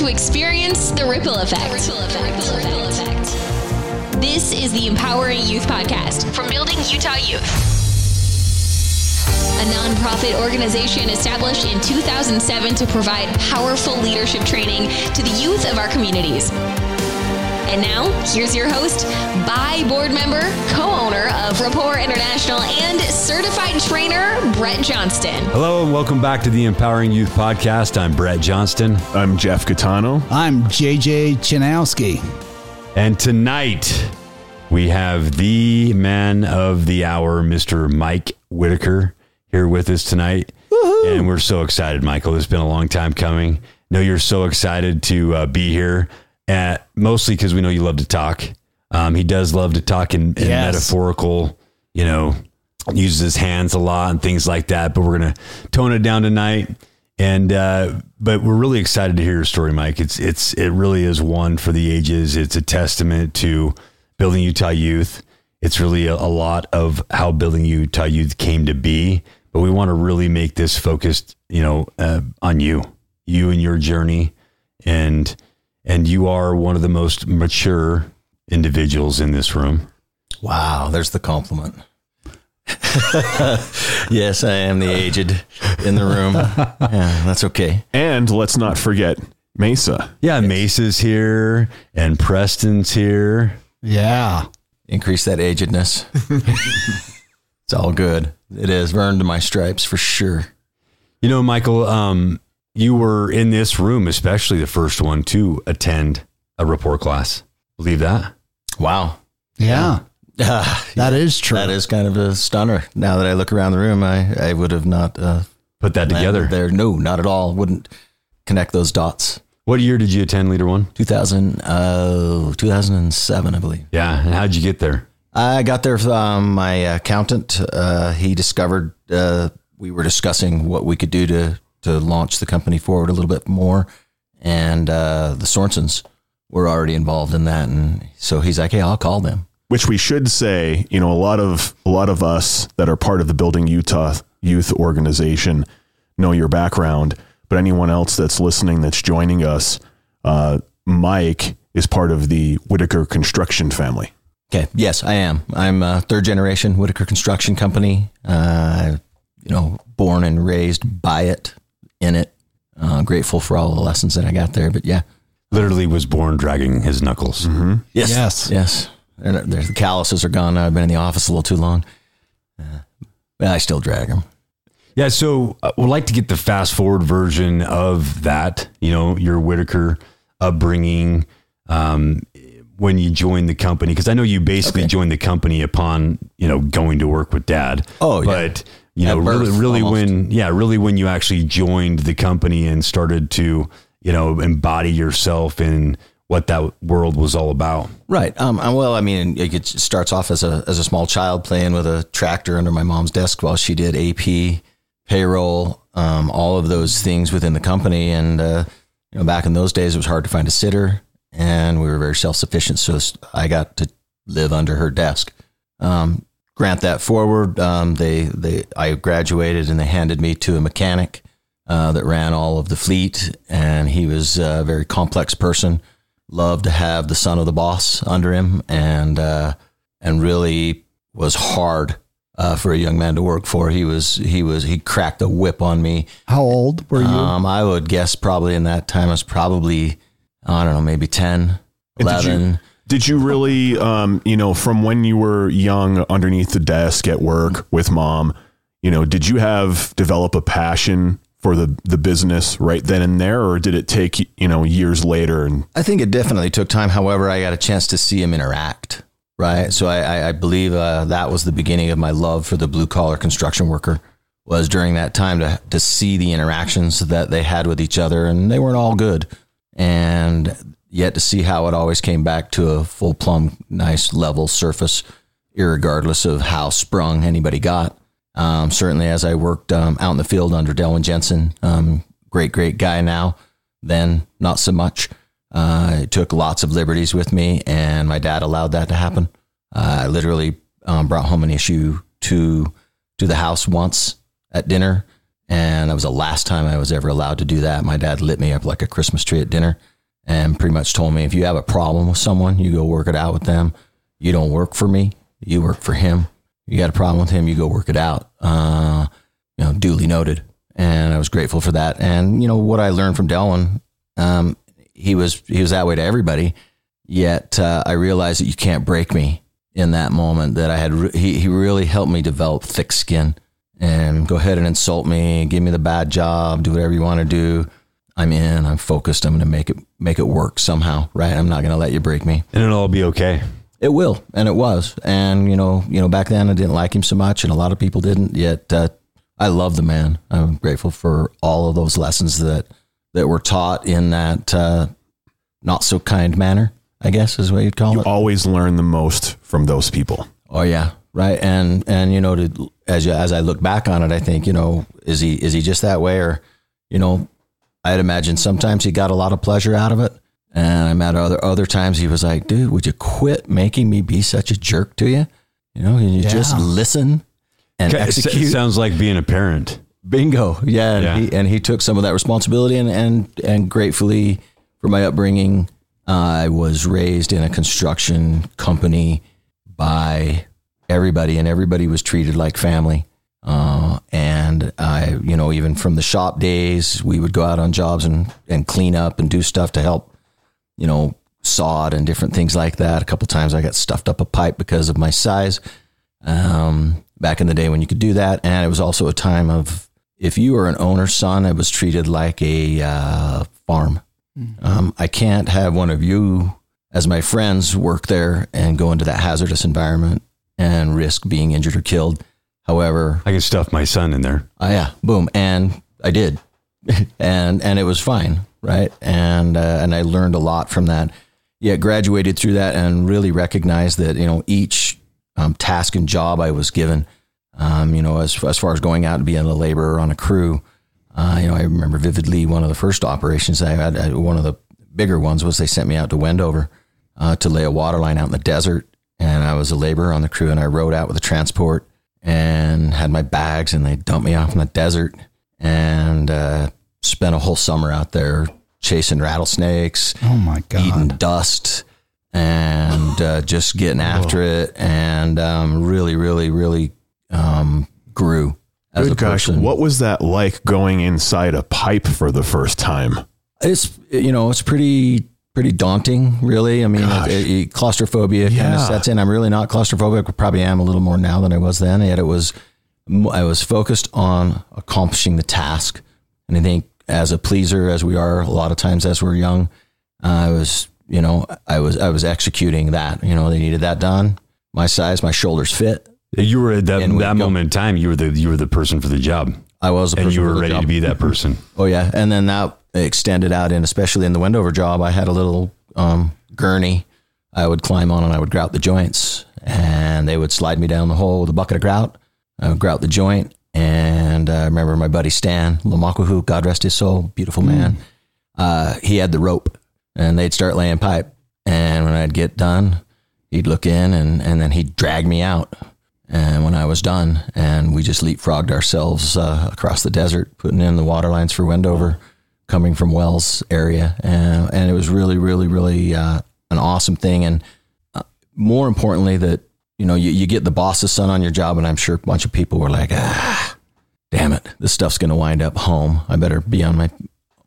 to experience the ripple effect. This is the Empowering Youth Podcast from Building Utah Youth, a nonprofit organization established in 2007 to provide powerful leadership training to the youth of our communities. And now, here's your host, BUY board member, co owner of Rapport International, and certified trainer, Brett Johnston. Hello, and welcome back to the Empowering Youth Podcast. I'm Brett Johnston. I'm Jeff Catano. I'm JJ Chanowski. And tonight, we have the man of the hour, Mr. Mike Whitaker, here with us tonight. Woo-hoo. And we're so excited, Michael. It's been a long time coming. Know you're so excited to uh, be here at, mostly because we know you love to talk. Um, he does love to talk in, in yes. metaphorical, you know, uses his hands a lot and things like that. But we're gonna tone it down tonight. And uh, but we're really excited to hear your story, Mike. It's it's it really is one for the ages. It's a testament to building Utah youth. It's really a, a lot of how building Utah youth came to be. But we want to really make this focused, you know, uh, on you, you and your journey, and and you are one of the most mature individuals in this room. Wow, there's the compliment. yes, I am the aged in the room. Yeah, that's okay. And let's not forget Maesa. Yeah, Maesa's here and Preston's here. Yeah. Increase that agedness. it's all good. It is earned my stripes for sure. You know, Michael, um, you were in this room, especially the first one to attend a Rapport class. Believe that? Wow. Yeah. Uh, that is true. That is kind of a stunner. Now that I look around the room, I, I would have not uh, put that together. There, no, not at all. Wouldn't connect those dots. What year did you attend Leader One? 2000, uh, 2007, I believe. Yeah. And how'd you get there? I got there from um, my accountant. Uh, he discovered uh, we were discussing what we could do to to launch the company forward a little bit more. And uh, the Sorensons were already involved in that, and so he's like, "Hey, I'll call them." Which we should say, you know, a lot of a lot of us that are part of the Building Utah Youth Organization know your background, but anyone else that's listening that's joining us, uh, Mike is part of the Whitaker Construction family. Okay. Yes, I am. I'm a third generation Whitaker Construction Company. Uh, you know, born and raised by it in it. Uh, grateful for all the lessons that I got there. But yeah, literally was born dragging his knuckles. Mm-hmm. Yes, yes, yes. There's the calluses are gone. I've been in the office a little too long. Uh, I still drag them. Yeah, so I uh, would like to get the fast forward version of that. You know, your Whitaker upbringing um, when you joined the company, because I know you basically okay. joined the company upon you know going to work with Dad. Oh, but yeah you know, birth, really, really almost. when, yeah, really when you actually joined the company and started to, you know, embody yourself in what that world was all about. Right. Um, well, I mean, it starts off as a, as a small child playing with a tractor under my mom's desk while she did AP, payroll, um, all of those things within the company. And, uh, you know, back in those days, it was hard to find a sitter and we were very self sufficient. So I got to live under her desk. Um, grant that forward. Um, they they I graduated and they handed me to a mechanic uh, that ran all of the fleet, and he was a very complex person. Loved to have the son of the boss under him, and uh, and really was hard uh, for a young man to work for. He was he was he cracked a whip on me. How old were you? Um, I would guess probably in that time I was probably I don't know maybe 10, 11. Did you really, um, you know, from when you were young underneath the desk at work with mom, you know, did you have develop a passion for the the business right then and there, or did it take you know years later? And I think it definitely took time. However, I got a chance to see him interact. Right, so I, I believe uh, that was the beginning of my love for the blue collar construction worker. Was during that time to to see the interactions that they had with each other, and they weren't all good. And yet to see how it always came back to a full plumb, nice level surface, regardless of how sprung anybody got. Um, certainly, as I worked um, out in the field under Delwyn Jensen, um, great, great guy now. Then, not so much. Uh, took lots of liberties with me, and my dad allowed that to happen. Uh, I literally um, brought home an issue to to the house once at dinner, and that was the last time I was ever allowed to do that. My dad lit me up like a Christmas tree at dinner and pretty much told me if you have a problem with someone, you go work it out with them. You don't work for me, you work for him. You got a problem with him, you go work it out. Uh, you know, duly noted. And I was grateful for that. And you know what I learned from Delwyn, um, he was he was that way to everybody. Yet uh, I realized that you can't break me in that moment. That I had re- he he really helped me develop thick skin and go ahead and insult me, give me the bad job, do whatever you want to do. I'm in. I'm focused. I'm going to make it make it work somehow. Right. I'm not going to let you break me. And it'll all be okay. It will, and it was. And you know, you know, back then I didn't like him so much, and a lot of people didn't. Yet uh, I love the man. I'm grateful for all of those lessons that that were taught in that uh, not so kind manner. I guess is what you'd call You it. always learn the most from those people. Oh yeah, right. And and you know, to, as you, as I look back on it, I think you know, is he is he just that way, or you know, I'd imagine sometimes he got a lot of pleasure out of it, and I met other other times he was like, dude, would you quit making me be such a jerk to you? You know, can you just listen and It execute? sounds like being a parent. Bingo. Yeah. And, Yeah. He, and he took some of that responsibility and, and, and gratefully for my upbringing, I was raised in a construction company by everybody and everybody was treated like family. Uh, and I, you know, even from the shop days, we would go out on jobs and, and clean up and do stuff to help, you know, sod and different things like that. A couple times I got stuffed up a pipe because of my size um, back in the day when you could do that. And it was also a time of if you were an owner's son, it was treated like a uh, farm. Um, I can't have one of you as my friends work there and go into that hazardous environment and risk being injured or killed. However, I can stuff my son in there. Oh yeah, boom, and I did, and and it was fine, right? And uh, and I learned a lot from that. Yeah, graduated through that and really recognized that you know each um, task and job I was given, um, you know, as as far as going out and being a laborer on a crew, uh, you know, I remember vividly one of the first operations I had. I, one of the bigger ones was they sent me out to Wendover uh, to lay a water line out in the desert, and I was a laborer on the crew, and I rode out with a transport and had my bags, and they dumped me off in the desert, and uh, spent a whole summer out there chasing rattlesnakes, Oh my God. eating dust, and uh, just getting after it, and um, really, really, really um, grew as Good a gosh, person. what was that like going inside a pipe for the first time? It's you know it's pretty pretty daunting, really. I mean, it, it- claustrophobia kind Yeah. of sets in. I'm really not claustrophobic. Probably am a little more now than I was then. Yet it was I was focused on accomplishing the task, and I think as a pleaser, as we are a lot of times as we're young, I was you know I was I was executing that. You know, they needed that done. My size, my shoulders fit. You were at that, that moment in time. You were the you were the person for the job, I was, a and you were ready job. to be that person. Oh yeah, and then that extended out in, especially in the Wendover job, I had a little um, gurney I would climb on, and I would grout the joints, and they would slide me down the hole with a bucket of grout. I would grout the joint, and uh, I remember my buddy Stan Lamakuhu, God rest his soul, beautiful man. Uh, he had the rope, and they'd start laying pipe, and when I'd get done, he'd look in, and and then he'd drag me out. And when I was done, and we just leapfrogged ourselves uh, across the desert, putting in the water lines for Wendover, coming from Wells area, and, and it was really, really, really uh, an awesome thing. And uh, more importantly, that you know you, you get the boss's son on your job, and I'm sure a bunch of people were like, ah, damn it, this stuff's going to wind up home. I better be on my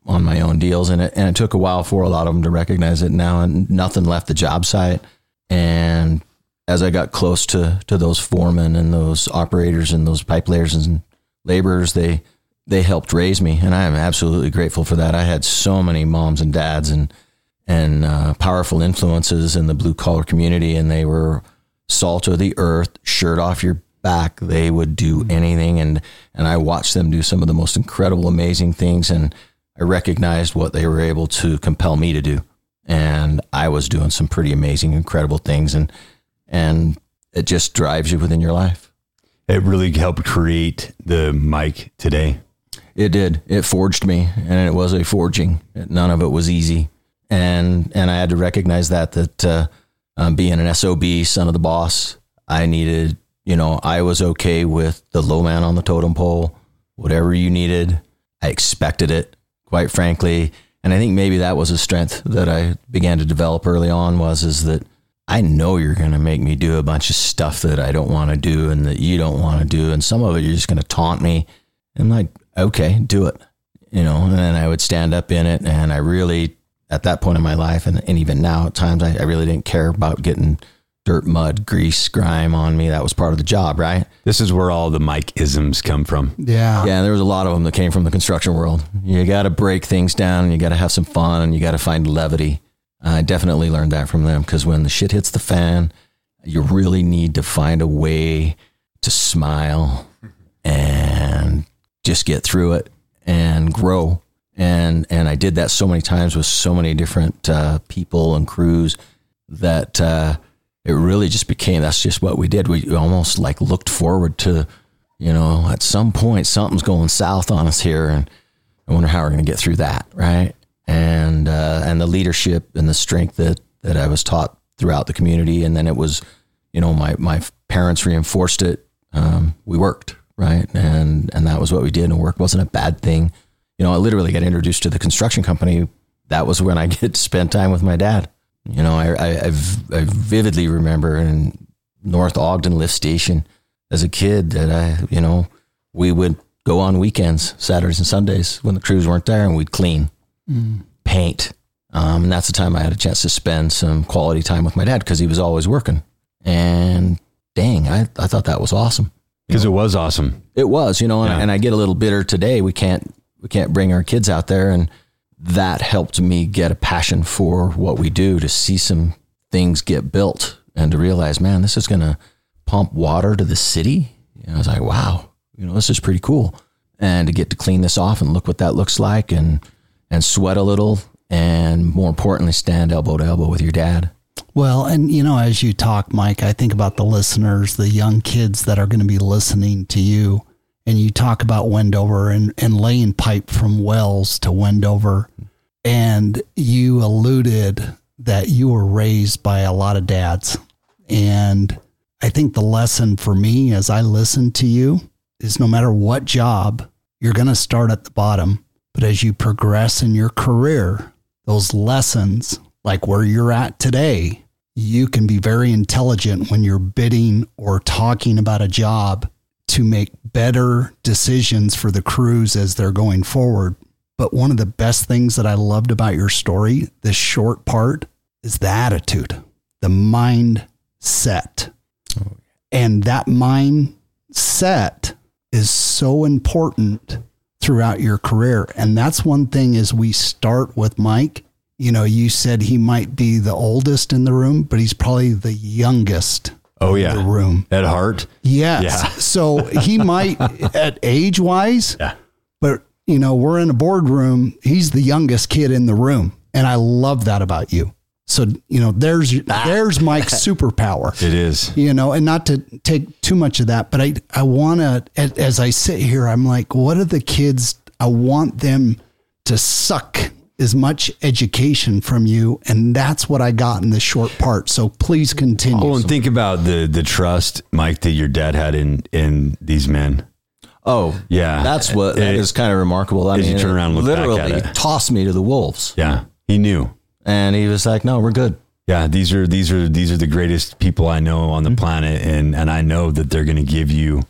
on my own deals. And it and it took a while for a lot of them to recognize it. Now, and nothing left the job site, and as I got close to to those foremen and those operators and those pipe layers and laborers, they they helped raise me, and I am absolutely grateful for that. I had so many moms and dads and and uh, powerful influences in the blue collar community, and they were salt of the earth, shirt off your back. They would do anything, and and I watched them do some of the most incredible, amazing things, and I recognized what they were able to compel me to do, and I was doing some pretty amazing, incredible things, and and it just drives you within your life. It really helped create the Mike today. It did. It forged me, and it was a forging. None of it was easy, and and I had to recognize that that uh, um, being an sob, son of the boss, I needed. You know, I was okay with the low man on the totem pole. Whatever you needed, I expected it. Quite frankly, And I think maybe that was a strength that I began to develop early on was is that I know you're going to make me do a bunch of stuff that I don't want to do and that you don't want to do. And some of it, you're just going to taunt me. And like, okay, do it. You know, and then I would stand up in it. And I really, at that point in my life, and, and even now at times, I, I really didn't care about getting dirt, mud, grease, grime on me. That was part of the job, right? This is where all the Mike isms come from. Yeah. Yeah, there was a lot of them that came from the construction world. You got to break things down and you got to have some fun and you got to find levity. I definitely learned that from them because when the shit hits the fan, you really need to find a way to smile and just get through it and grow. And and I did that so many times with so many different uh, people and crews that uh, it really just became that's just what we did. We almost like looked forward to, you know, at some point something's going south on us here, and I wonder how we're going to get through that, right? And uh, and the leadership and the strength that that I was taught throughout the community, and then it was, you know, my my parents reinforced it. Um, we worked right, and and that was what we did, and work wasn't a bad thing. You know, I literally got introduced to the construction company. That was when I get to spend time with my dad. You know, I, I, I I vividly remember in North Ogden Lift Station as a kid that I, you know, we would go on weekends, Saturdays and Sundays when the crews weren't there, and we'd clean, paint. Um, and that's the time I had a chance to spend some quality time with my dad because he was always working. And dang, I, I thought that was awesome. Because it was awesome. It was, you know, and, Yeah. and I get a little bitter today. We can't we can't bring our kids out there, and that helped me get a passion for what we do to see some things get built and to realize, man, this is going to pump water to the city. Know, I was like, wow, you know, this is pretty cool, and to get to clean this off and look what that looks like, and and sweat a little, and more importantly, stand elbow to elbow with your dad. Well, and you know, as you talk, Mike, I think about the listeners, the young kids that are going to be listening to you, and you talk about Wendover and, and laying pipe from wells to Wendover. And you alluded that you were raised by a lot of dads. And I think the lesson for me as I listen to you is no matter what job, you're going to start at the bottom. But as you progress in your career, those lessons, like where you're at today, you can be very intelligent when you're bidding or talking about a job to make better decisions for the crews as they're going forward. But one of the best things that I loved about your story, this short part, is the attitude, the mindset. And that mindset is so important throughout your career. And that's one thing as we start with Mike. You know, you said he might be the oldest in the room, but he's probably the youngest Oh, in yeah. the room. At heart. Yes. Yeah. So he might at age wise, Yeah. but you know, we're in a boardroom. He's the youngest kid in the room. And I love that about you. So, you know, there's ah. there's Mike's superpower It is. you know, and not to take too much of that, but I, I want to, as I sit here, I'm like, what are the kids? I want them to suck as much education from you. And that's what I got in this short part. So please continue. Oh, and think about the the trust, Mike, that your dad had in in these men. Oh, Yeah. that's what that It- is kind of remarkable. I as you mean, turn around and look back literally at it. tossed me to the wolves, Yeah. He knew. and he was like, "No, we're good." Yeah, these are these are these are the greatest people I know on the mm-hmm. planet, and and I know that they're going to give you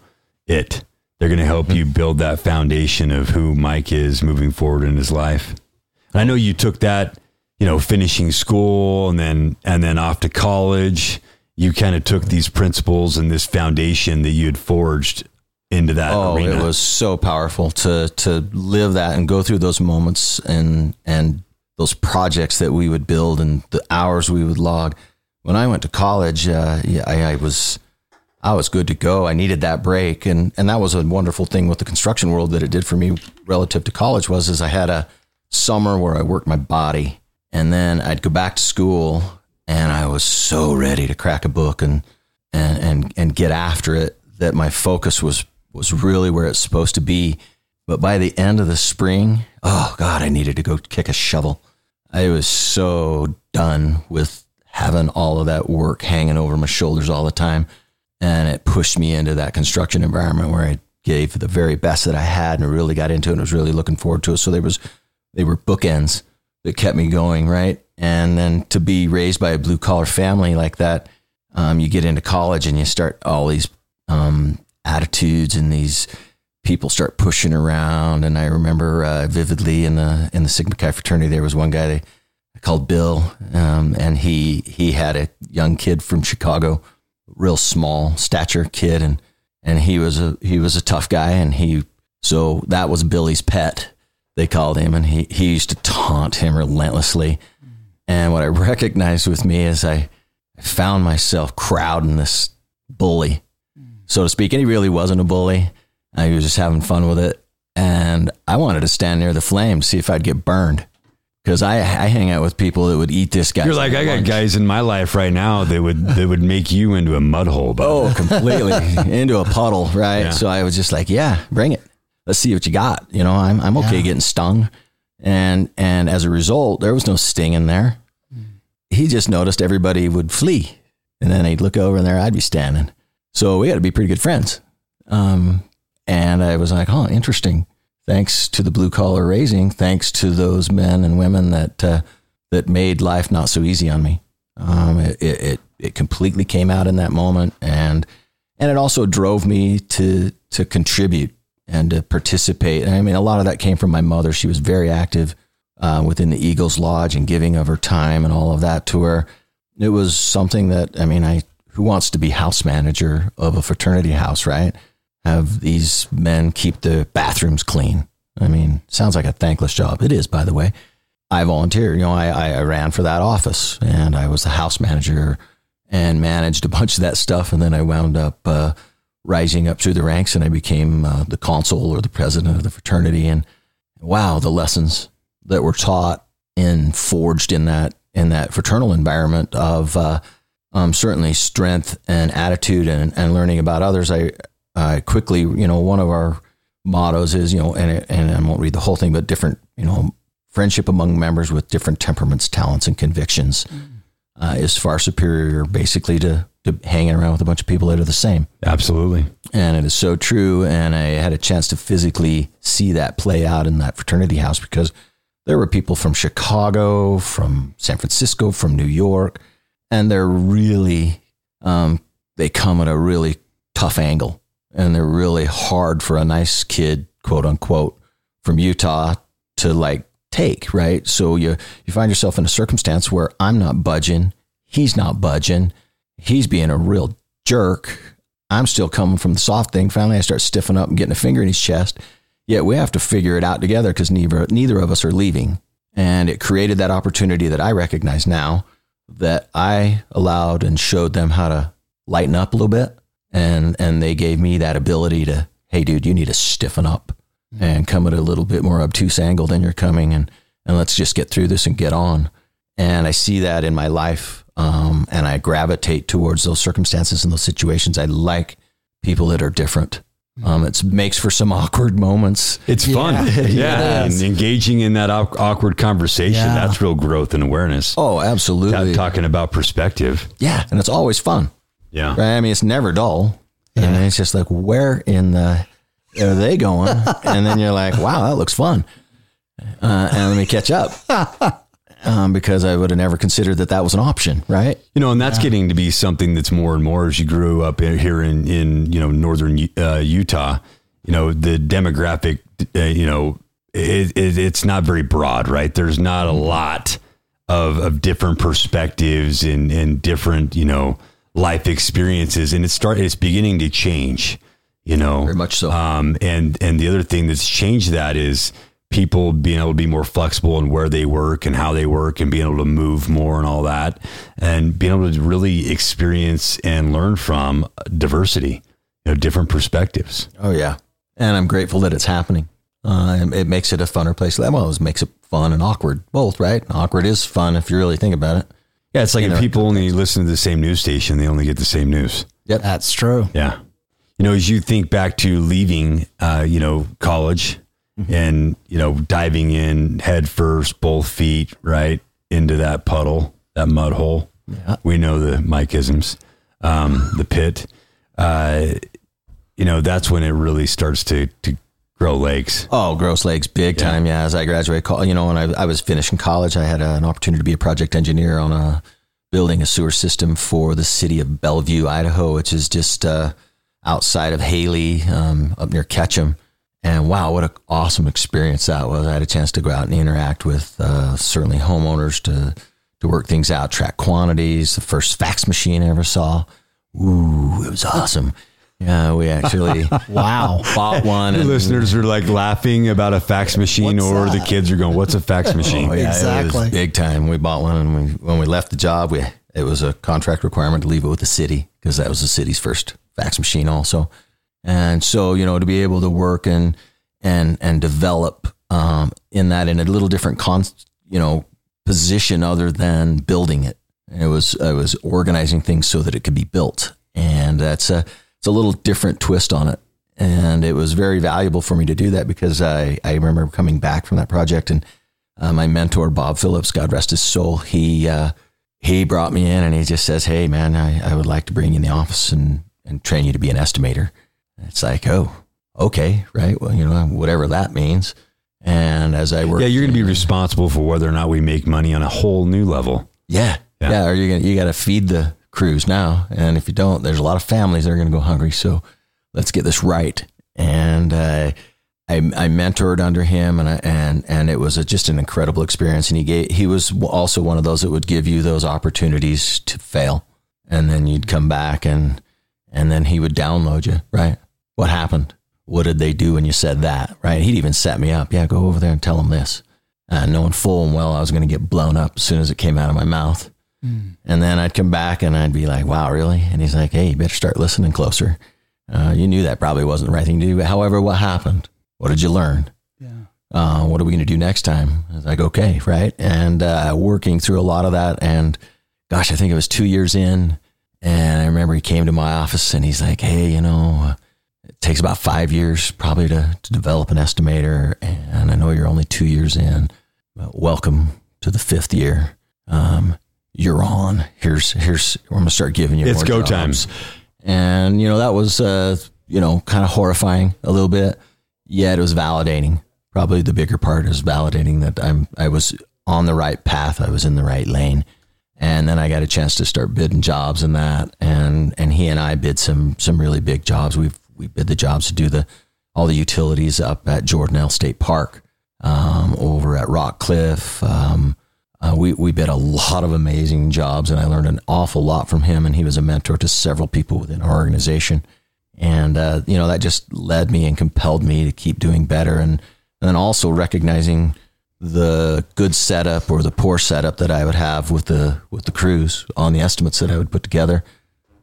it. They're going to help mm-hmm. you build that foundation of who Mike is moving forward in his life. And I know you took that, you know, finishing school and then and then off to college. You kind of took these principles and this foundation that you had forged into that Oh, arena. it was so powerful to to live that and go through those moments and and those projects that we would build and the hours we would log. When I went to college, uh, yeah, I, I was I was good to go. I needed that break, and and that was a wonderful thing with the construction world that it did for me relative to college was is I had a summer where I worked my body, and then I'd go back to school, and I was so ready to crack a book and and and and get after it that my focus was was really where it's supposed to be. But by the end of the spring, oh God, I needed to go kick a shovel. I was so done with having all of that work hanging over my shoulders all the time. And it pushed me into that construction environment where I gave the very best that I had and really got into it and was really looking forward to it. So there was, they were bookends that kept me going, right? And then to be raised by a blue collar family like that, um, you get into college and you start all these um, attitudes and these people start pushing around. And I remember uh, vividly in the in the Sigma Chi fraternity, there was one guy they called Bill, um, and he he had a young kid from Chicago, real small stature kid, and and he was a he was a tough guy, and he so that was Billy's pet. They called him, and he he used to taunt him relentlessly. And what I recognized with me is I, I found myself crowding this bully, so to speak. And he really wasn't a bully. Uh, he was just having fun with it. And I wanted to stand near the flame to see if I'd get burned. Because I, I hang out with people that would eat this guy. You're like, I got guys in my life right now that would that would make you into a mud hole. But Oh, completely into a puddle, right? Yeah. So I was just like, yeah, bring it. Let's see what you got. You know, I'm I'm okay Yeah. getting stung, and and as a result, there was no sting in there. He just noticed everybody would flee, and then he'd look over and there I'd be standing. So we had to be pretty good friends. Um, and I was like, oh, interesting. Thanks to the blue collar raising, thanks to those men and women that uh, that made life not so easy on me. Um, it it it completely came out in that moment, and and it also drove me to to contribute and to participate. And I mean, a lot of that came from my mother. She was very active uh, within the Eagles Lodge and giving of her time and all of that to her. It was something that I mean, I who wants to be house manager of a fraternity house, right? Have these men keep the bathrooms clean. I mean, sounds like a thankless job. It is, by the way. I volunteered. You know, I, I ran for that office and I was the house manager and managed a bunch of that stuff. And then I wound up uh, rising up through the ranks and I became uh, the consul or the president of the fraternity. And wow, the lessons that were taught and forged in that in that fraternal environment of uh, um, certainly strength and attitude and, and learning about others. I I quickly, you know, one of our mottos is, you know, and and I won't read the whole thing, but different, you know, friendship among members with different temperaments, talents, and convictions uh, is far superior, basically, to to hanging around with a bunch of people that are the same. absolutely. And it is so true. And I had a chance to physically see that play out in that fraternity house because there were people from Chicago, from San Francisco, from New York, and they're really, um, they come at a really tough angle and they're really hard for a nice kid, quote unquote, from Utah to like take, right? So you, you find yourself in a circumstance where I'm not budging, he's not budging, he's being a real jerk. I'm still coming from the soft thing. Finally, I start stiffing up and getting a finger in his chest. Yet we have to figure it out together because neither neither of us are leaving. And it created that opportunity that I recognize now that I allowed and showed them how to lighten up a little bit. And and they gave me that ability to, hey dude, you need to stiffen up and come at a little bit more obtuse angle than you're coming and and let's just get through this and get on. And I see that in my life. Um, and I gravitate towards those circumstances and those situations. I like people that are different. Um, it makes for some awkward moments. It's fun. Yeah. Yeah. And engaging in that awkward conversation, Yeah. that's real growth and awareness. Oh, Ta- absolutely. talking about perspective. Yeah. And it's always fun. Yeah. Right? I mean, it's never dull. And it's just like, where in the are they going? and then you're like, wow, that looks fun. Uh, and let me catch up. Um, because I would have never considered that that was an option, right? You know, and that's getting to be something that's more and more as you grew up in, here in, in, you know, northern uh, Utah, you know, the demographic, uh, you know, it, it, it's not very broad, right? There's not a lot of, of different perspectives and, and different, you know, life experiences. And it's start, it's beginning to change, you know, Very much so. Um, and, and the other thing that's changed that is people being able to be more flexible in where they work and how they work and being able to move more and all that and being able to really experience and learn from diversity, you know, different perspectives. Oh yeah, and I'm grateful that it's happening. Uh, it makes it a funner place. Well, it makes it fun and awkward, both, right? Awkward is fun if you really think about it. Yeah. It's like You if know, people only listen to the same news station, they only get the same news. That's true. Yeah. You know, as you think back to leaving, uh, you know, college and, you know, diving in head first, both feet, right into that puddle, that mud hole. Yeah. We know the Mikeisms, um, the pit. Uh, you know, that's when it really starts to, to Grow Lakes. Oh, Gross Lakes, big time. Yeah, as I graduated, you know, when I, I was finishing college, I had an opportunity to be a project engineer on a building a sewer system for the city of Bellevue, Idaho, which is just uh, outside of Hailey, um, up near Ketchum. And wow, what an awesome experience that was! I had a chance to go out and interact with uh, certainly homeowners to to work things out, track quantities. The first fax machine I ever saw. Ooh, it was awesome. Yeah, we actually Wow. bought one. The and- listeners are like laughing about a fax machine, What's or the kids are going, "What's a fax machine?" Oh, yeah, It Exactly. was big time. We bought one, and we, when we left the job, we it was a contract requirement to leave it with the city because that was the city's first fax machine, also. And so, you know, to be able to work and and and develop um, in that in a little different con, you know, position other than building it. It was I was organizing things so that it could be built, and that's a it's a little different twist on it. And it was very valuable for me to do that because I I remember coming back from that project and uh, my mentor Bob Phillips, God rest his soul, he uh, he brought me in and he just says, "Hey man, I, I would like to bring you in the office and and train you to be an estimator." It's like, oh, okay, right? Well, you know, whatever that means. And as I work, Yeah, you're going to be responsible for whether or not we make money on a whole new level. yeah, Yeah. yeah, or you're gonna you got to feed the crews now, and if you don't, there's a lot of families that are going to go hungry. So let's get this right. And uh, I I mentored under him, and I, and and it was a, just an incredible experience. And he gave he was also one of those that would give you those opportunities to fail, and then you'd come back and and then he would download you. Right? What happened? What did they do when you said that? Right? He'd even set me up. Yeah, go over there and tell them this, uh, knowing full and well I was going to get blown up as soon as it came out of my mouth. And then I'd come back and I'd be like, wow, really? And he's like, hey, you better start listening closer. Uh, you knew that probably wasn't the right thing to do. But however, what happened? What did you learn? Yeah. Uh, what are we going to do next time? I was like, okay, right. And uh, working through a lot of that. And gosh, I think it was two years in. And I remember he came to my office and he's like, hey, you know, takes about five years probably to, to develop an estimator. And I know you're only two years in, but welcome to the fifth year. Um, you're on. Here's, here's, I'm going to start giving you It's more go jobs. time. And, you know, that was, uh, you know, kind of horrifying a little bit. Yet it was validating. Probably the bigger part is validating that I'm, I was on the right path. I was in the right lane. And then I got a chance to start bidding jobs and that. And, and he and I bid some, some really big jobs. We've, we bid the jobs to do the, all the utilities up at Jordanelle State Park, um, over at Rock Cliff. Um, uh, we, we bid a lot of amazing jobs and I learned an awful lot from him. And he was a mentor to several people within our organization. And, uh, you know, that just led me and compelled me to keep doing better. And, and then also recognizing the good setup or the poor setup that I would have with the, with the crews on the estimates that I would put together.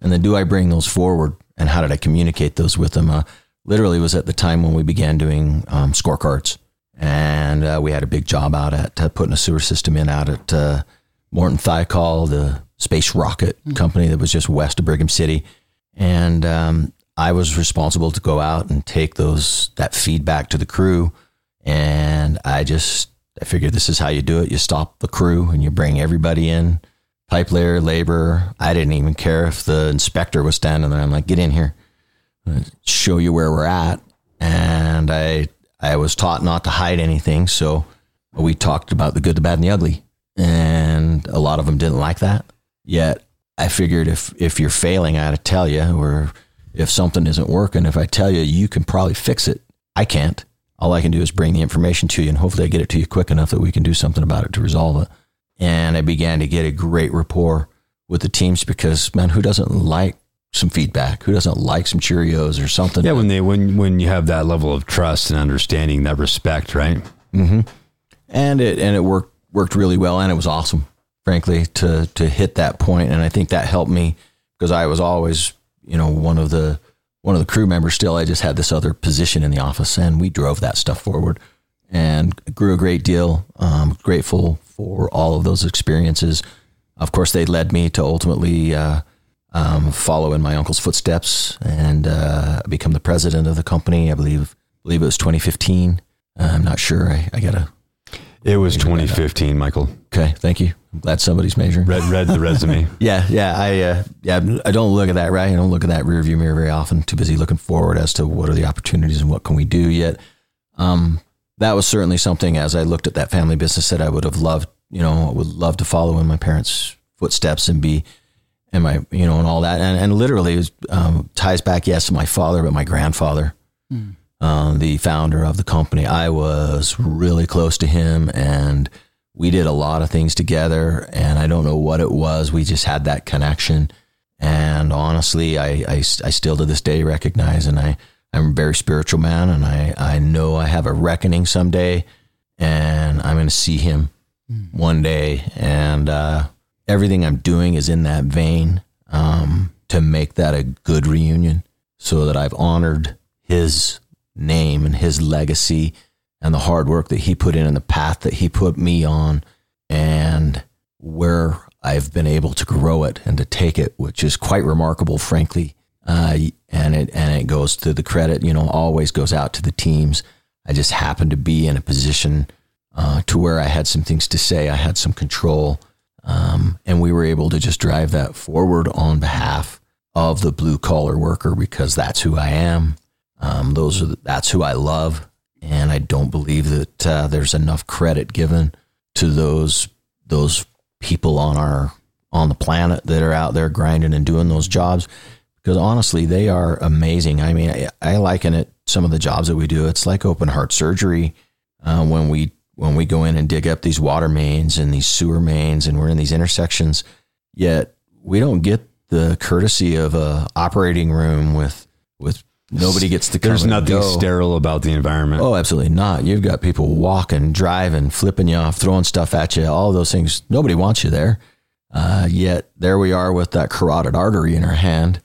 And then do I bring those forward? And how did I communicate those with them? Uh, literally was at the time when we began doing um, scorecards. And uh, we had a big job out at uh, putting a sewer system in out at uh, Morton Thiokol, the space rocket company that was just west of Brigham City, and um, I was responsible to go out and take those that feedback to the crew, and I just I figured this is how you do it. You stop the crew and you bring everybody in, pipe layer, labor. I didn't even care if the inspector was standing there. I'm like, get in here, show you where we're at, and I I was taught not to hide anything. So we talked about the good, the bad, and the ugly. And a lot of them didn't like that. Yet I figured if, if you're failing, I got to tell you, or if something isn't working, if I tell you, you can probably fix it. I can't. All I can do is bring the information to you, and hopefully I get it to you quick enough that we can do something about it to resolve it. And I began to get a great rapport with the teams because, man, who doesn't like some feedback? Who doesn't like some Cheerios or something? Yeah, when they when when you have that level of trust and understanding, that respect, right? Mm-hmm. and it and it worked worked really well and it was awesome frankly to to hit that point and i think that helped me because i was always you know one of the one of the crew members still i just had this other position in the office and we drove that stuff forward and grew a great deal um, grateful for all of those experiences of course they led me to ultimately uh, um, follow in my uncle's footsteps and uh, become the president of the company i believe believe it was 2015 i'm not sure i, I gotta It was 2015, Michael. Okay, thank you. I'm glad somebody's measuring. Read read the resume. Yeah, yeah, I uh, yeah, I don't look at that right. I don't look at that rear view mirror very often. Too busy looking forward as to what are the opportunities and what can we do. Yet, um, that was certainly something as I looked at that family business that I would have loved, you know, I would love to follow in my parents' footsteps and be, and my, you know, and all that. And, and literally it um, ties back, yes, to my father, but my grandfather, mm. um, the founder of the company. I was really close to him and we did a lot of things together. And I don't know what it was. We just had that connection. And honestly, I, I, I still to this day recognize and I, I'm a very spiritual man, and I, I know I have a reckoning someday, and I'm going to see him mm. one day. And uh, everything I'm doing is in that vein um, to make that a good reunion so that I've honored his name and his legacy and the hard work that he put in and the path that he put me on and where I've been able to grow it and to take it, which is quite remarkable, frankly. Uh, and it and it goes to the credit, you know, always goes out to the teams. I just happened to be in a position uh, to where I had some things to say. I had some control, um, and we were able to just drive that forward on behalf of the blue collar worker because that's who I am. Um, those are the, that's who I love, and I don't believe that uh, there's enough credit given to those those people on our on the planet that are out there grinding and doing those jobs because honestly, they are amazing. I mean, I, I, liken it some of the jobs that we do. It's like open heart surgery uh, when we when we go in and dig up these water mains and these sewer mains, and we're in these intersections. Yet we don't get the courtesy of a operating room with with nobody gets to. There's nothing sterile about the environment. Oh, absolutely not. You've got people walking, driving, flipping you off, throwing stuff at you. All those things. Nobody wants you there. Uh, yet there we are with that carotid artery in our hand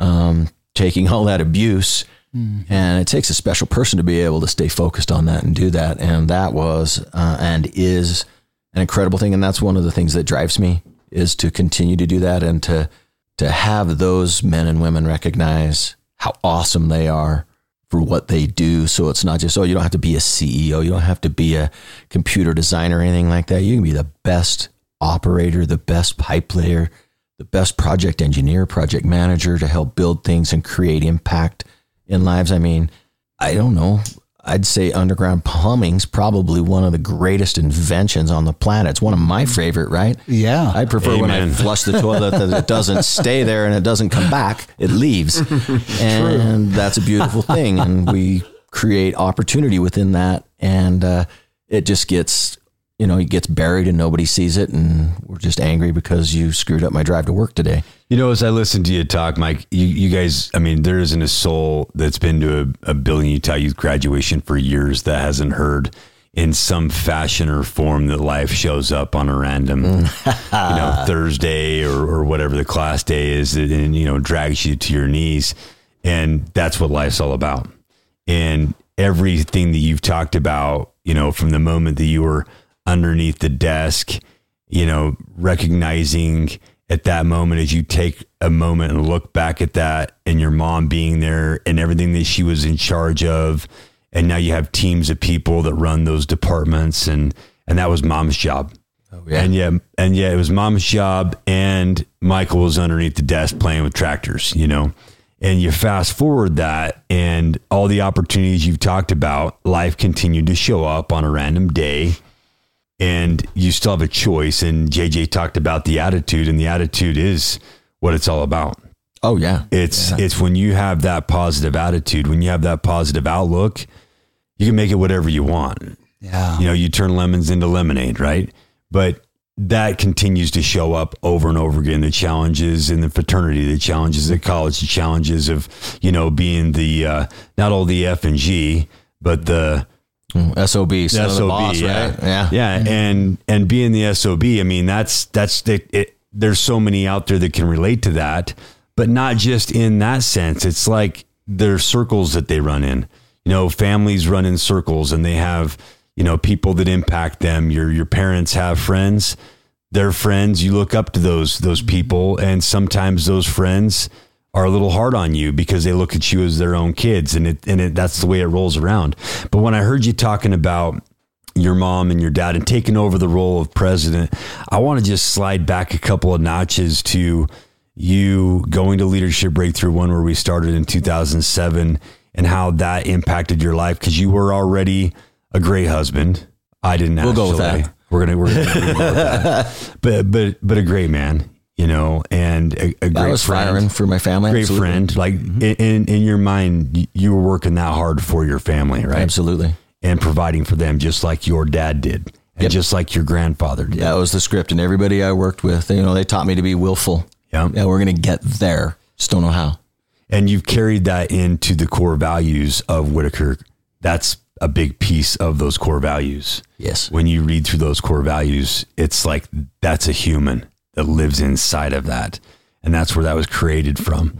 um, taking all that abuse. Mm-hmm. And it takes a special person to be able to stay focused on that and do that. And that was uh, and is an incredible thing. And that's one of the things that drives me is to continue to do that and to to have those men and women recognize how awesome they are for what they do. So it's not just, oh, you don't have to be a CEO, you don't have to be a computer designer or anything like that. You can be the best operator, the best pipe layer, the best project engineer, project manager to help build things and create impact in lives. I mean, I don't know. I'd say underground plumbing's probably one of the greatest inventions on the planet. It's one of my favorite, right? Yeah. I prefer Amen. when I flush the toilet that it doesn't stay there and it doesn't come back, it leaves. and that's a beautiful thing. And we create opportunity within that. And uh, it just gets you know, it gets buried and nobody sees it, and we're just angry because you screwed up my drive to work today. You know, as I listen to you talk, Mike, you, you guys, I mean, there isn't a soul that's been to a, a Building Utah Youth graduation for years that hasn't heard in some fashion or form that life shows up on a random, mm. you know, Thursday or, or whatever the class day is, and, you know, drags you to your knees. And that's what life's all about. And everything that you've talked about, you know, from the moment that you were underneath the desk, you know, recognizing at that moment as you take a moment and look back at that and your mom being there and everything that she was in charge of. And now you have teams of people that run those departments and and that was mom's job. Oh, yeah. and yeah and yeah it was mom's job and michael was underneath the desk playing with tractors you know. And you fast forward that and all the opportunities you've talked about life continued to show up on a random day and you still have a choice. And JJ talked about the attitude, and the attitude is what it's all about. Oh yeah, it's yeah. it's when you have that positive attitude, when you have that positive outlook, you can make it whatever you want. Yeah, you know, you turn lemons into lemonade, right? But that continues to show up over and over again. The challenges in the fraternity, the challenges at college, the challenges of you know being the uh, not all the F and G, but the Mm, SOB, SOB, boss, yeah. right? Yeah, yeah, mm-hmm. and and being the SOB, I mean that's that's the, it, there's so many out there that can relate to that, but not just in that sense. It's like there's circles that they run in. You know, families run in circles, and they have you know people that impact them. Your your parents have friends, their friends. You look up to those those people, and sometimes those friends are a little hard on you because they look at you as their own kids and it and it that's the way it rolls around. But when I heard you talking about your mom and your dad and taking over the role of president, I want to just slide back a couple of notches to you going to leadership breakthrough one where we started in 2007 and how that impacted your life because you were already a great husband. I didn't. We'll go with that. We're gonna we're gonna, we're gonna go with that. But but but a great man, you know, and a, a great I was friend firing for my family. great absolutely. friend. Like Mm-hmm. in, in in your mind, you were working that hard for your family, right? Absolutely. And providing for them, just like your dad did, and Yep. just like your grandfather did. That was the script, and everybody I worked with, you know, they taught me to be willful. Yeah. Yeah, we're gonna get there. Just don't know how. And you've carried that into the core values of Whitaker. That's a big piece of those core values. Yes. When you read through those core values, it's like that's a human that lives inside of that. And that's where that was created from.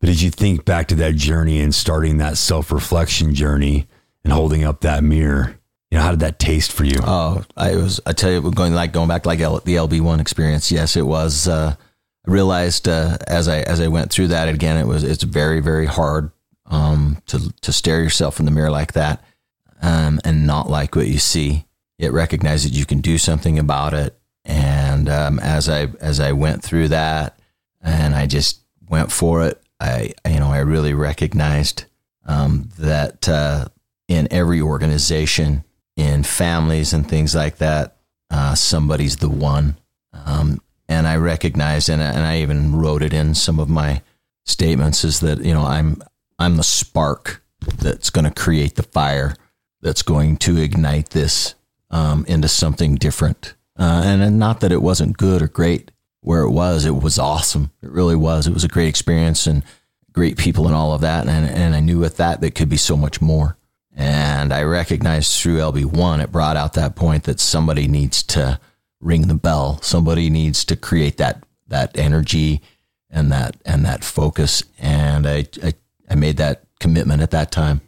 But as you think back to that journey and starting that self reflection journey and holding up that mirror, you know, how did that taste for you? Oh, I was. I tell you, going like going back like L, the LB one experience. Yes, it was. Uh, I realized uh, as I as I went through that again, it was it's very very hard um, to to stare yourself in the mirror like that um, and not like what you see. Yet recognize that you can do something about it. And um, as I as I went through that, and I just went for it, I you know I really recognized um, that uh, in every organization, in families and things like that, uh, somebody's the one. Um, and I recognized, and, and I even wrote it in some of my statements, is that you know I'm I'm the spark that's going to create the fire that's going to ignite this um, into something different. Uh, and, not that it wasn't good or great where it was, it was awesome. It really was. It was a great experience and great people and all of that. And, and I knew with that, that could be so much more. And I recognized through LB1, it brought out that point that somebody needs to ring the bell. Somebody needs to create that, that energy and that, and that focus. And I, I, I made that commitment at that time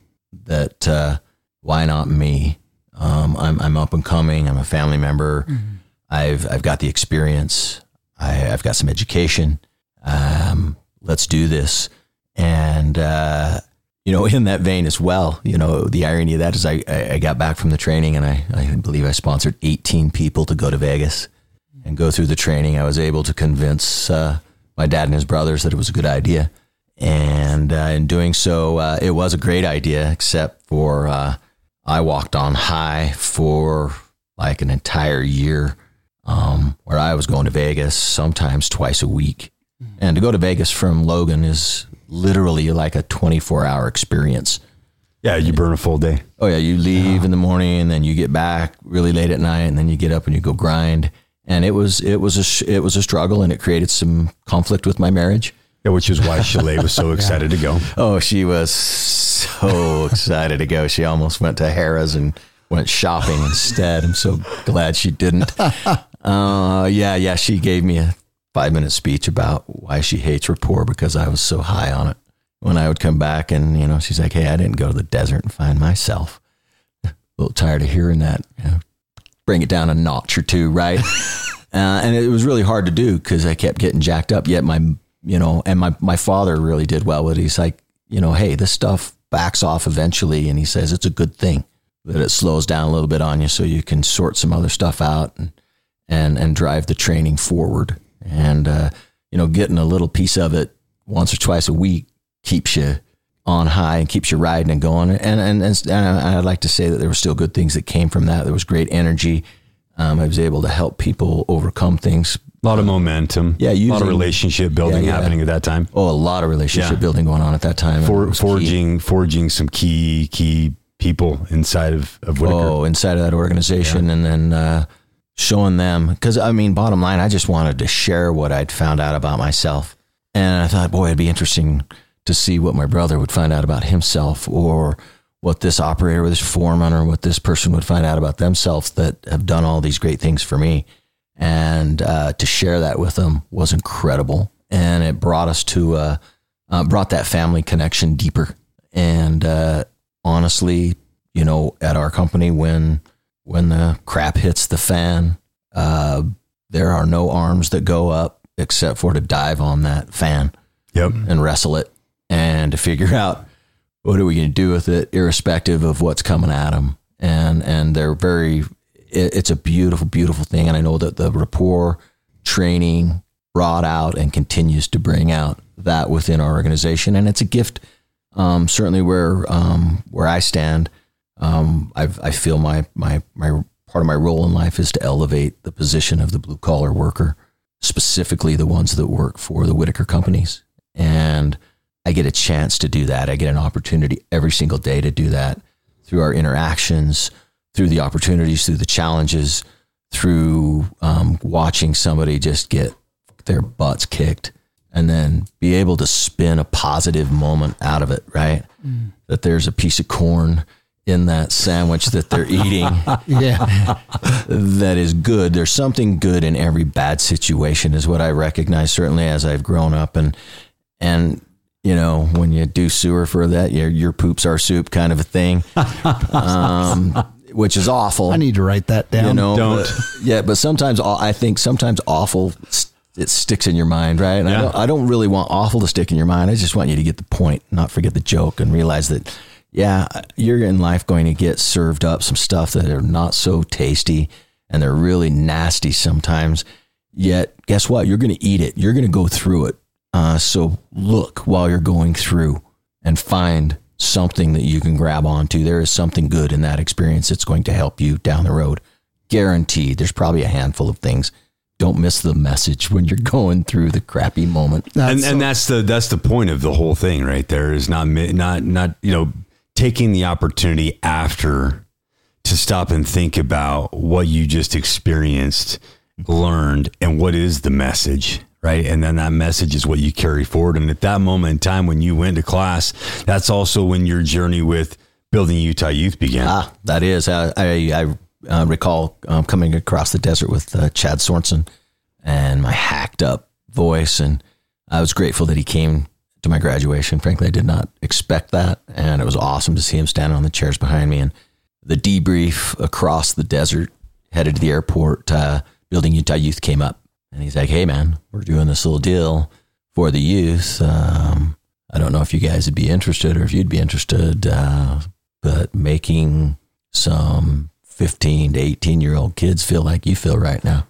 that, uh, why not me? Um, I'm, I'm up and coming. I'm a family member. I've, I've got the experience. I, I've got some education. Um, let's do this. And, uh, you know, in that vein as well, you know, the irony of that is I, I I got back from the training and I, I believe I sponsored 18 people to go to Vegas and go through the training. I was able to convince uh, my dad and his brothers that it was a good idea. And uh, in doing so, uh, it was a great idea, except for uh, I walked on high for like an entire year um, where I was going to Vegas sometimes twice a week. And to go to Vegas from Logan is literally like a 24 hour experience. yeah, you burn a full day. Oh yeah, you leave in the morning and then you get back really late at night and then you get up and you go grind. And it was it was a it was a struggle and it created some conflict with my marriage. Yeah, which is why Chalet was so excited to go. Oh, she was so excited to go. She almost went to Harrah's and went shopping instead. I'm so glad she didn't. Uh, yeah, yeah. She gave me a five minute speech about why she hates rapport because I was so high on it. When I would come back and, you know, she's like, hey, I didn't go to the desert and find myself. A little tired of hearing that. You know, bring it down a notch or two, right? uh, and it was really hard to do because I kept getting jacked up. Yet my, you know, and my my father really did well with it. He's like, you know, hey, this stuff backs off eventually, and he says it's a good thing that it slows down a little bit on you, so you can sort some other stuff out and and and drive the training forward. And uh, you know, getting a little piece of it once or twice a week keeps you on high and keeps you riding and going. And and, and, and I'd like to say that there were still good things that came from that. There was great energy. Um, I was able to help people overcome things. A lot of momentum. Yeah, a lot of relationship building Yeah, yeah. happening at that time. Oh, a lot of relationship Yeah. building going on at that time. For, was key. forging forging some key key people inside of, of Whitaker. Oh, inside of that organization, and then uh, showing them because I mean, bottom line, I just wanted to share what I'd found out about myself, and I thought, boy, it'd be interesting to see what my brother would find out about himself, or what this operator, or this foreman, or what this person would find out about themselves that have done all these great things for me, and uh, to share that with them was incredible, and it brought us to uh, uh, brought that family connection deeper, and uh, honestly, you know, at our company when when the crap hits the fan, uh, there are no arms that go up except for to dive on that fan Yep. and wrestle it and to figure out what are we going to do with it, irrespective of what's coming at them. And and they're very, it, it's a beautiful, beautiful thing. And I know that the rapport training brought out and continues to bring out that within our organization, and it's a gift Um, certainly, where um, where I stand, um, I've, I feel my my my part of my role in life is to elevate the position of the blue collar worker, specifically the ones that work for the Whitaker companies, and I get a chance to do that. I get an opportunity every single day to do that through our interactions, through the opportunities, through the challenges, through um, watching somebody just get their butts kicked and then be able to spin a positive moment out of it, right? Mm. That there's a piece of corn in that sandwich that they're eating yeah that is good there's something good in every bad situation is what i recognize certainly as i've grown up and and you know when you do sewer for that your your poops are soup kind of a thing um, which is awful i need to write that down you know Don't. but, yeah but sometimes i think sometimes awful it sticks in your mind, right? And yeah. I, don't, I don't really want awful to stick in your mind. I just want you to get the point, not forget the joke, and realize that, yeah, you're in life going to get served up some stuff that are not so tasty and they're really nasty sometimes. Yet, guess what? You're going to eat it. You're going to go through it. Uh, so look while you're going through and find something that you can grab onto. There is something good in that experience that's going to help you down the road. Guaranteed. There's probably a handful of things don't miss the message when you're going through the crappy moment. That's and, so- and that's the that's the point of the whole thing, right? There is not not not you know taking the opportunity after to stop and think about what you just experienced, learned, and what is the message, right? And then that message is what you carry forward. And at that moment in time when you went to class, that's also when your journey with building Utah Youth began. Ah, that is. I, I, I uh, recall um, coming across the desert with uh, Chad Sorensen and my hacked up voice. And I was grateful that he came to my graduation. Frankly, I did not expect that. And it was awesome to see him standing on the chairs behind me. And the debrief across the desert, headed to the airport, uh, Building Utah Youth came up. And he's like, hey, man, we're doing this little deal for the youth. Um, I don't know if you guys would be interested or if you'd be interested, uh, but making some 15 to 18 year old kids feel like you feel right now.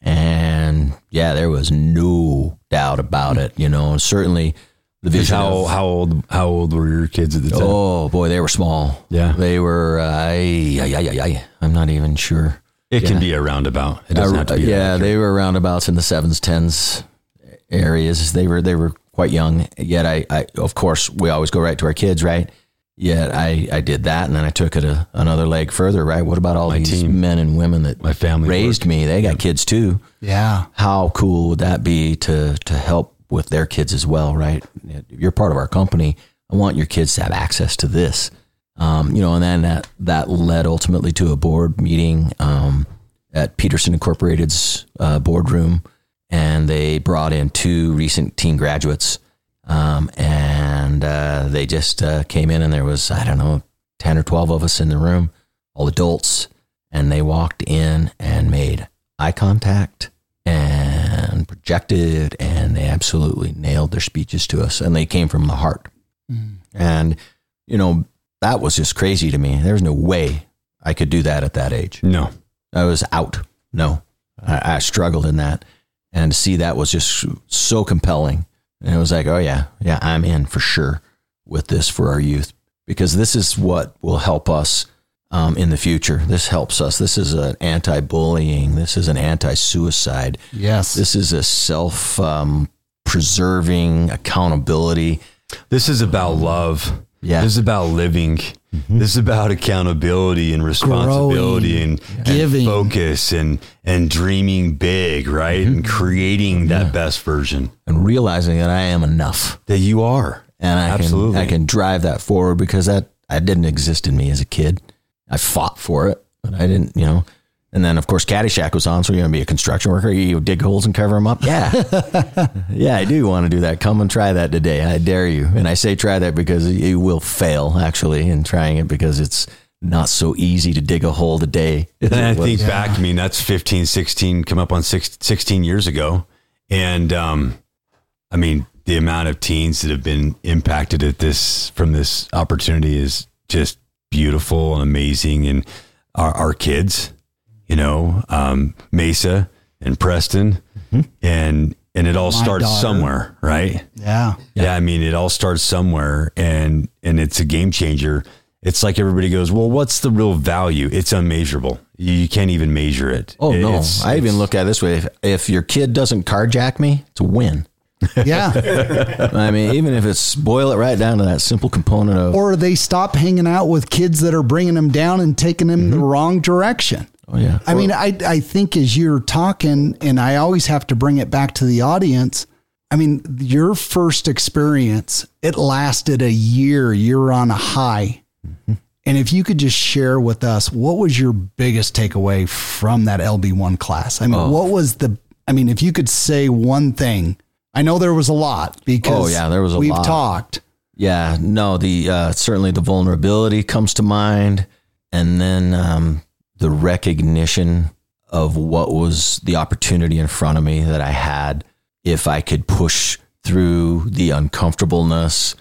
And yeah, there was no doubt about it, you know, certainly the vision. How, of, how old, how old were your kids at the time? Oh boy, they were small. Yeah. They were, uh, I, I, I, I, I'm not even sure. It yeah. can be a roundabout. It doesn't uh, have to be. Yeah, they were roundabouts in the sevens, tens areas. They were, they were quite young. Yet I, I, of course, we always go right to our kids, right? Yet I, I did that and then I took it a, another leg further, right? What about all my these team, men and women that my family raised work. me? They got kids too. Yeah. How cool would that be to to help with their kids as well, right? You're part of our company. I want your kids to have access to this. Um, you know, and then that that led ultimately to a board meeting um, at Peterson Incorporated's uh, boardroom, and they brought in two recent teen graduates um, and uh, they just uh, came in, and there was, I don't know, 10 or 12 of us in the room, all adults. And they walked in and made eye contact and projected, and they absolutely nailed their speeches to us. And they came from the heart. Mm. And, you know, that was just crazy to me. There was no way I could do that at that age. No. I was out. No. I, I struggled in that. And to see that was just so compelling and it was like, oh, yeah, yeah, I'm in for sure with this for our youth because this is what will help us um, in the future. This helps us. This is an anti bullying. This is an anti suicide. Yes. This is a self um, preserving accountability. This is about love. Yeah. This is about living. Mm-hmm. This is about accountability and responsibility Growing, and, giving, and focus and and dreaming big, right? Mm-hmm. And creating that yeah. best version and realizing that I am enough. That you are. And I Absolutely. can I can drive that forward because that I didn't exist in me as a kid. I fought for it, but I didn't, you know, and then, of course, Caddyshack was on. So you're going to be a construction worker. You dig holes and cover them up. Yeah. yeah, I do want to do that. Come and try that today. I dare you. And I say try that because you will fail, actually, in trying it because it's not so easy to dig a hole today. And I think yeah. back, I mean, that's 15, 16, come up on six, 16 years ago. And, um, I mean, the amount of teens that have been impacted at this from this opportunity is just beautiful and amazing. And our, our kids, you know, um, Maesa and Preston. Mm-hmm. And and it all My starts daughter. somewhere, right? Yeah. Yeah. I mean, it all starts somewhere and and it's a game changer. It's like everybody goes, "Well, what's the real value?" It's unmeasurable. You, you can't even measure it. Oh no! It's- I even look at it this way: if, if your kid doesn't carjack me, it's a win. Yeah. I mean, even if it's boil it right down to that simple component of or they stop hanging out with kids that are bringing them down and taking them the mm-hmm. wrong direction. oh yeah, I mean, I, I think as you're talking, and I always have to bring it back to the audience. I mean, your first experience, it lasted a year. You're on a high. Mm-hmm. And if you could just share with us, what was your biggest takeaway from that LB1 class? I mean, oh. what was the, I mean, if you could say one thing, I know there was a lot because Oh, yeah, there was a we've lot. talked. yeah. No, the uh, certainly the vulnerability comes to mind, and then um, the recognition of what was the opportunity in front of me that I had if I could push through the uncomfortableness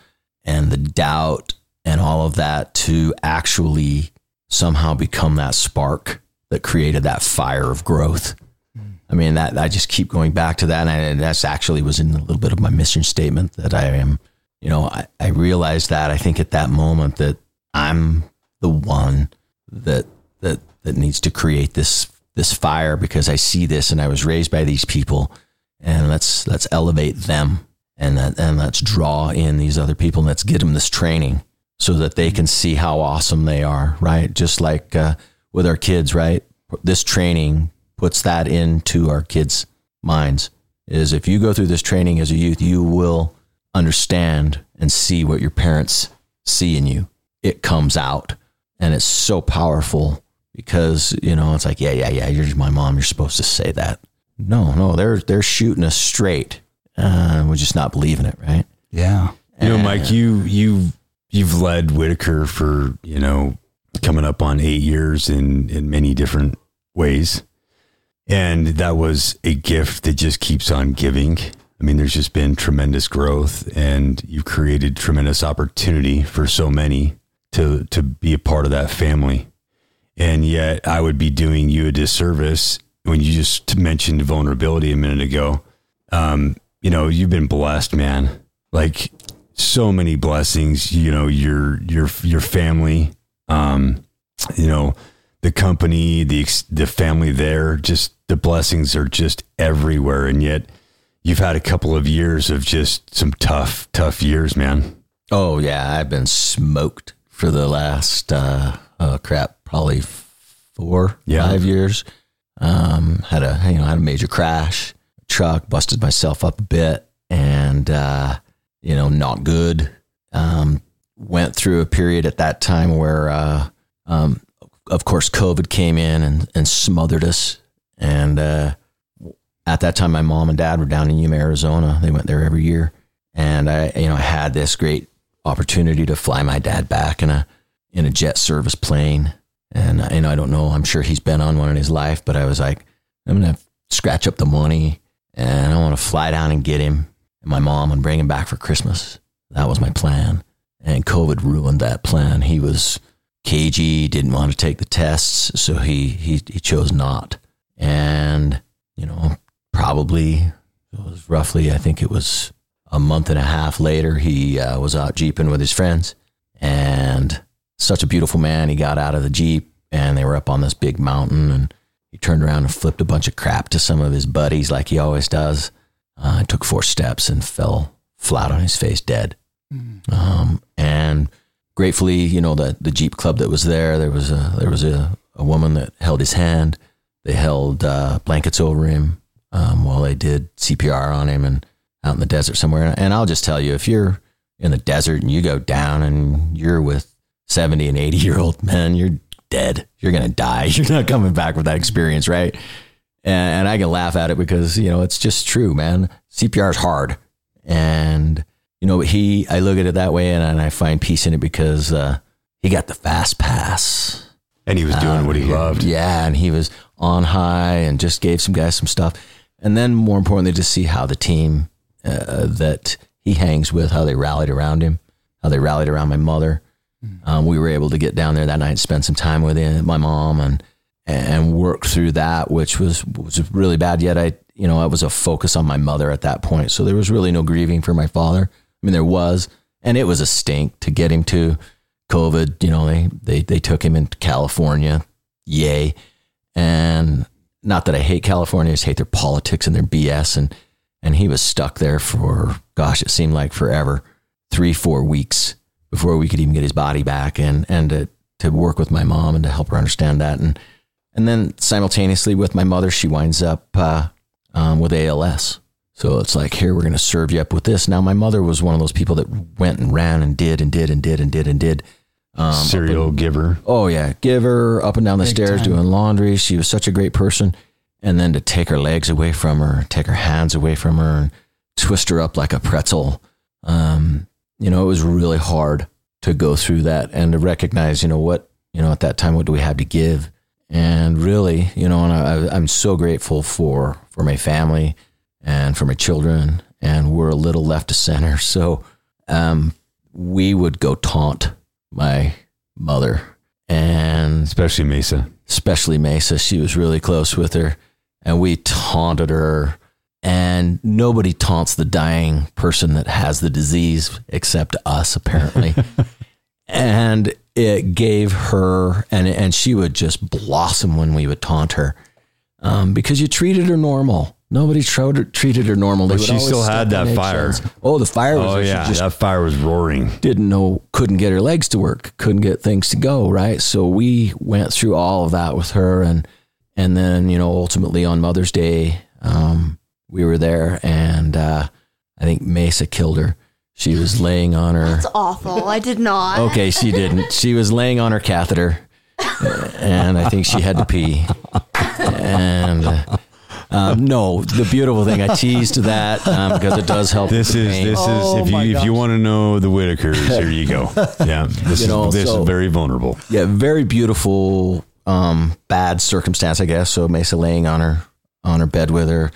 and the doubt and all of that to actually somehow become that spark that created that fire of growth. I mean, that I just keep going back to that. And that's actually was in a little bit of my mission statement that I am, you know, I, I realized that I think at that moment that I'm the one that, that, that needs to create this, this fire because I see this and I was raised by these people and let's, let's elevate them and, that- and let's draw in these other people and let's get them this training so that they can see how awesome they are, right? Just like uh, with our kids, right? This training puts that into our kids' minds. Is if you go through this training as a youth, you will understand and see what your parents see in you. It comes out, and it's so powerful because you know it's like, yeah, yeah, yeah. You're my mom. You're supposed to say that. No, no, they're they're shooting us straight. Uh, we're just not believing it, right? Yeah. You know, Mike, you you you've led Whitaker for you know coming up on eight years in in many different ways, and that was a gift that just keeps on giving. I mean, there's just been tremendous growth, and you've created tremendous opportunity for so many to to be a part of that family. And yet, I would be doing you a disservice when you just mentioned vulnerability a minute ago. Um, you know, you've been blessed, man. Like so many blessings. You know, your your your family. Um, you know, the company, the the family there. Just the blessings are just everywhere, and yet you've had a couple of years of just some tough, tough years, man. Oh yeah, I've been smoked for the last uh, oh crap, probably four, Yeah. five years. Um, had a you know had a major crash, truck busted myself up a bit, and uh, you know not good. Um, went through a period at that time where, uh, um, of course, COVID came in and, and smothered us, and uh, at that time, my mom and dad were down in Yuma, Arizona. They went there every year, and I, you know, I had this great opportunity to fly my dad back in a in a jet service plane. And uh, you know, I don't know. I'm sure he's been on one in his life, but I was like, I'm gonna scratch up the money, and I want to fly down and get him and my mom and bring him back for Christmas. That was my plan. And COVID ruined that plan. He was cagey, didn't want to take the tests, so he he he chose not. And you know, probably it was roughly, I think it was a month and a half later, he uh, was out jeeping with his friends, and such a beautiful man. He got out of the jeep, and they were up on this big mountain, and he turned around and flipped a bunch of crap to some of his buddies, like he always does. Uh, took four steps and fell flat on his face, dead. Um, and gratefully, you know, the the Jeep club that was there, there was a there was a, a woman that held his hand. They held uh, blankets over him um, while they did CPR on him and out in the desert somewhere. And I'll just tell you, if you're in the desert and you go down and you're with 70 and 80 year old men, you're dead. You're going to die. You're not coming back with that experience, right? And, and I can laugh at it because, you know, it's just true, man. CPR is hard. And, you know, he, I look at it that way and, and I find peace in it because uh, he got the fast pass. And he was doing what he loved. Yeah, and he was on high and just gave some guys some stuff. And then more importantly, to see how the team uh, that he hangs with, how they rallied around him, how they rallied around my mother. Um, we were able to get down there that night and spend some time with him, my mom, and and work through that, which was was really bad. Yet I, you know, I was a focus on my mother at that point. So there was really no grieving for my father. I mean, there was, and it was a stink to get him to COVID. You know, they they they took him into California. Yay! And not that I hate California, I just hate their politics and their BS. And and he was stuck there for gosh, it seemed like forever, three four weeks before we could even get his body back. And and to to work with my mom and to help her understand that. And and then simultaneously with my mother, she winds up uh, um, with ALS. So it's like, here, we're going to serve you up with this. Now, my mother was one of those people that went and ran and did and did and did and did and did. Um, Serial giver. Oh, yeah. Give her up and down the Big stairs time. doing laundry. She was such a great person. And then to take her legs away from her, take her hands away from her, and twist her up like a pretzel. Um, you know, it was really hard to go through that and to recognize, you know, what, you know, at that time, what do we have to give? And really, you know, and I, I'm so grateful for, for my family and for my children. And we're a little left to center. So, um, we would go taunt my mother. And especially Maesa, especially Maesa. She was really close with her and we taunted her. And nobody taunts the dying person that has the disease except us apparently. And it gave her and and she would just blossom when we would taunt her um, because you treated her normal nobody treated her normal but she still had that fire oh the fire was oh yeah that fire was roaring didn't know couldn't get her legs to work couldn't get things to go right so we went through all of that with her and and then you know ultimately on mother's day um, we were there, and uh, I think Maesa killed her. She was laying on her. That's awful. I did not. Okay, she didn't. She was laying on her catheter, and I think she had to pee. And uh, um, no, the beautiful thing, I teased that um, because it does help. This is pain. this oh, is if you if you want to know the Whitakers, here you go. Yeah, this you know, is this so, is very vulnerable. Yeah, very beautiful. Um, bad circumstance, I guess. So Maesa laying on her on her bed with her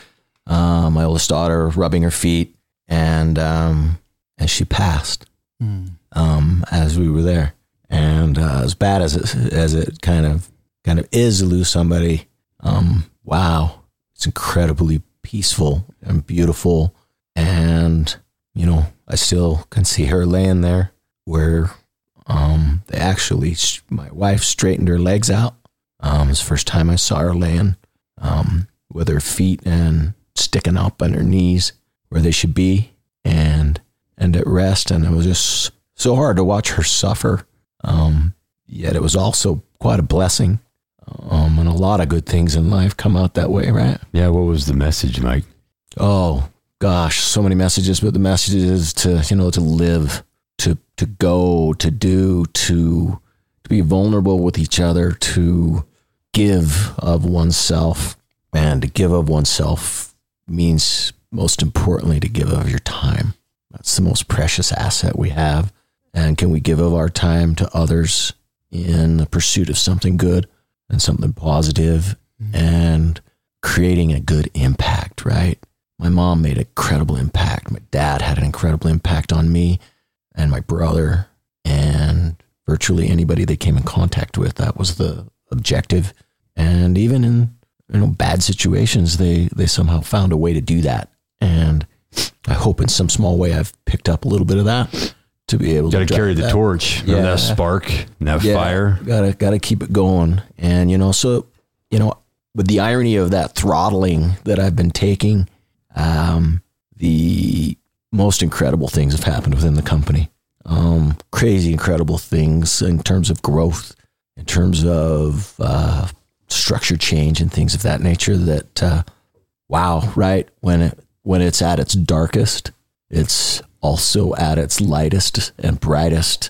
uh, my oldest daughter rubbing her feet, and um, and she passed mm. um, as we were there. And uh, as bad as it, as it kind of kind of is to lose somebody, um, wow, it's incredibly peaceful and beautiful. And you know, I still can see her laying there where um, they actually, my wife straightened her legs out. Um, it's the first time I saw her laying um, with her feet and sticking up on her knees where they should be and and at rest and it was just so hard to watch her suffer um, yet it was also quite a blessing um, and a lot of good things in life come out that way right yeah what was the message mike oh gosh so many messages but the message is to you know to live to to go to do to to be vulnerable with each other to give of oneself and to give of oneself means most importantly to give of your time. That's the most precious asset we have. And can we give of our time to others in the pursuit of something good and something positive mm-hmm. and creating a good impact, right? My mom made an incredible impact. My dad had an incredible impact on me and my brother and virtually anybody they came in contact with. That was the objective. And even in you know bad situations, they they somehow found a way to do that. And I hope in some small way I've picked up a little bit of that to be able gotta to carry the that. torch, yeah. that spark, that yeah, fire. Gotta gotta keep it going. And you know, so you know, with the irony of that throttling that I've been taking, um, the most incredible things have happened within the company. Um, crazy, incredible things in terms of growth, in terms of uh, structure change and things of that nature that uh, wow right when it when it's at its darkest it's also at its lightest and brightest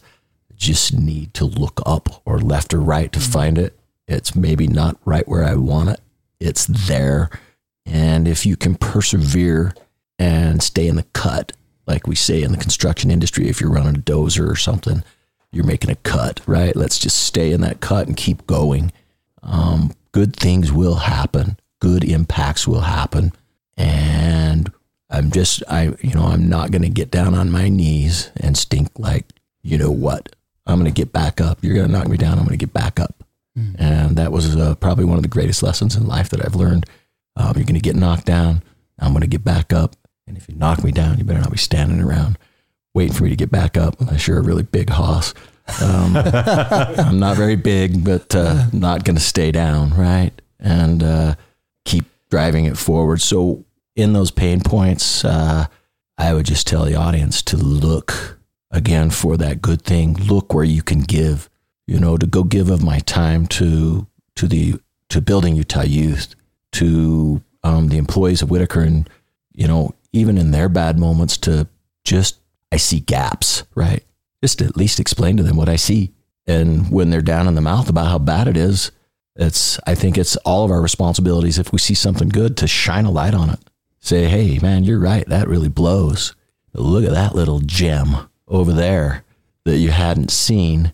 just need to look up or left or right to find it. It's maybe not right where i want it. It's there. And if you can persevere and stay in the cut like we say in the construction industry if you're running a dozer or something you're making a cut right? Let's just stay in that cut and keep going. Um, good things will happen, good impacts will happen. And I'm just, I, you know, I'm not going to get down on my knees and stink like, you know what? I'm going to get back up. You're going to knock me down. I'm going to get back up. Mm. And that was uh, probably one of the greatest lessons in life that I've learned Um, you're going to get knocked down. I'm going to get back up. And if you knock me down, you better not be standing around waiting for me to get back up unless you're a really big hoss. Um, I'm not very big, but uh, not going to stay down, right? And uh, keep driving it forward. So, in those pain points, uh, I would just tell the audience to look again for that good thing. Look where you can give. You know, to go give of my time to to the to building Utah youth, to um, the employees of Whitaker, and you know, even in their bad moments, to just I see gaps, right? Just at least explain to them what I see. And when they're down in the mouth about how bad it is, it's I think it's all of our responsibilities if we see something good to shine a light on it. Say, hey man, you're right, that really blows. Look at that little gem over there that you hadn't seen.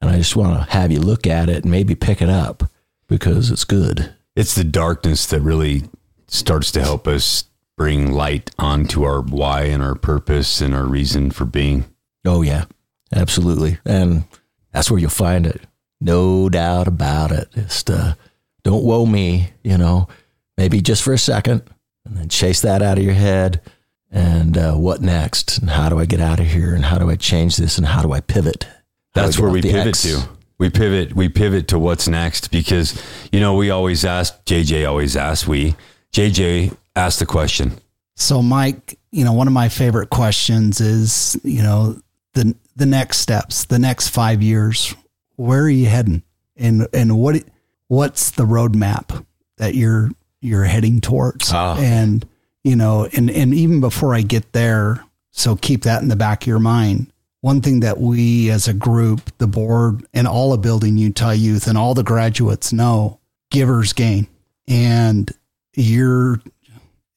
And I just want to have you look at it and maybe pick it up because it's good. It's the darkness that really starts to help us bring light onto our why and our purpose and our reason for being. Oh yeah, absolutely, and that's where you'll find it. No doubt about it. Just uh, don't woe me, you know. Maybe just for a second, and then chase that out of your head. And uh, what next? And how do I get out of here? And how do I change this? And how do I pivot? How That's I where we get pivot X? to. We pivot. We pivot to what's next because you know we always ask. JJ always asks. We JJ asked the question. So, Mike, you know, one of my favorite questions is, you know, the the next steps, the next five years. Where are you heading, and and what what's the roadmap that you're you're heading towards? Ah. And you know, and and even before I get there, so keep that in the back of your mind. One thing that we as a group, the board, and all of Building Utah Youth and all the graduates know, givers gain, and you're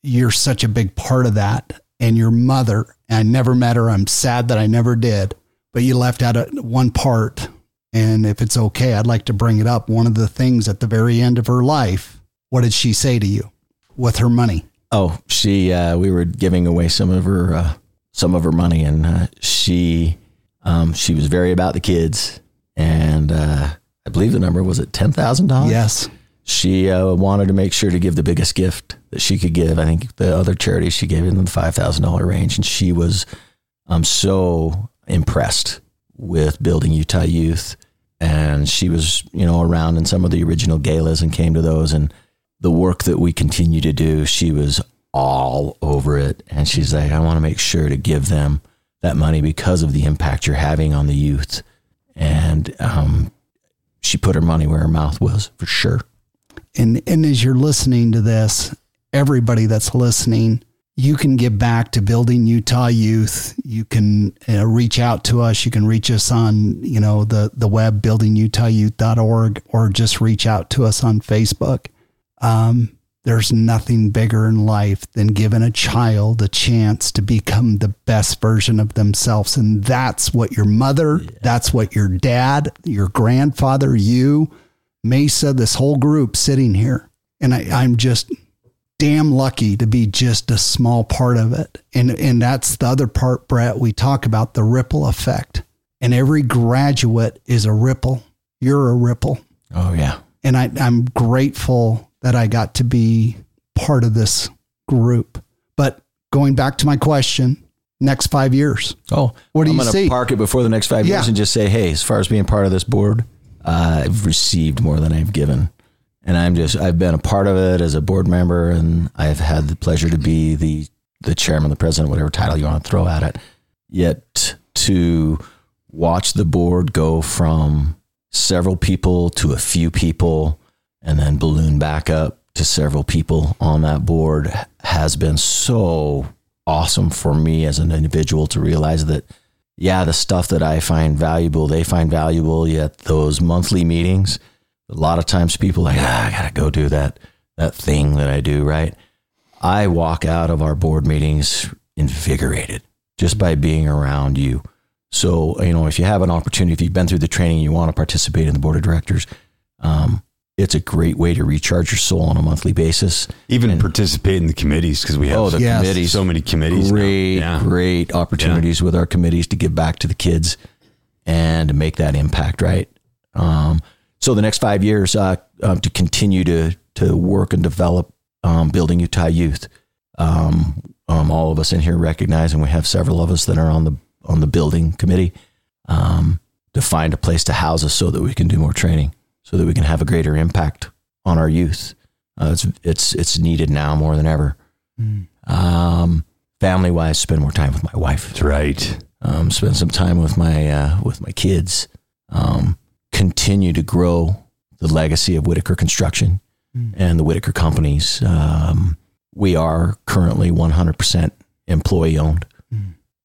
you're such a big part of that. And your mother, I never met her. I'm sad that I never did, but you left out a, one part. And if it's okay, I'd like to bring it up. One of the things at the very end of her life, what did she say to you with her money? Oh, she. Uh, we were giving away some of her uh, some of her money, and uh, she um, she was very about the kids, and uh, I believe the number was it ten thousand dollars. Yes. She uh, wanted to make sure to give the biggest gift that she could give. I think the other charities she gave in the five thousand dollar range, and she was um, so impressed with building Utah Youth, and she was you know around in some of the original galas and came to those, and the work that we continue to do, she was all over it, and she's like, I want to make sure to give them that money because of the impact you're having on the youth, and um, she put her money where her mouth was for sure. And and as you're listening to this, everybody that's listening, you can give back to building Utah Youth. You can uh, reach out to us. You can reach us on you know the the web buildingutahyouth.org or just reach out to us on Facebook. Um, there's nothing bigger in life than giving a child a chance to become the best version of themselves. And that's what your mother, that's what your dad, your grandfather, you, Maesa, this whole group sitting here. And I, I'm just damn lucky to be just a small part of it. And and that's the other part, Brett. We talk about the ripple effect. And every graduate is a ripple. You're a ripple Oh yeah. and I, I'm grateful that I got to be part of this group. But going back to my question, next five years, Oh, What do? I'm you gonna see? Park it before the next five years and just say, hey, as far as being part of this board, uh, I've received more than I've given, and I'm just I've been a part of it as a board member, and I've had the pleasure to be the the chairman, the president, whatever title you want to throw at it. Yet to watch the board go from several people to a few people, and then balloon back up to several people on that board has been so awesome for me as an individual to realize that yeah the stuff that i find valuable they find valuable yet those monthly meetings a lot of times people like ah, i gotta go do that that thing that i do right? I walk out of our board meetings invigorated just by being around you. So you know if you have an opportunity if you've been through the training you want to participate in the board of directors um, it's a great way to recharge your soul on a monthly basis Even participate in the committees because we have Oh, the Yes. committees. so many committees. Great, Yeah. great opportunities with our committees to give back to the kids and to make that impact, right? Um, so the next five years uh, um, to continue to to work and develop um, building Utah youth. Um, um, all of us in here recognize, and we have several of us that are on the on the building committee um, to find a place to house us so that we can do more training, so that we can have a greater impact on our youth. Uh, it's it's it's needed now more than ever. Um, family wise, spend more time with my wife That's right. um, spend some time with my uh, with my kids, um, continue to grow the legacy of Whitaker Construction and the Whitaker companies. Um, we are currently 100% employee owned,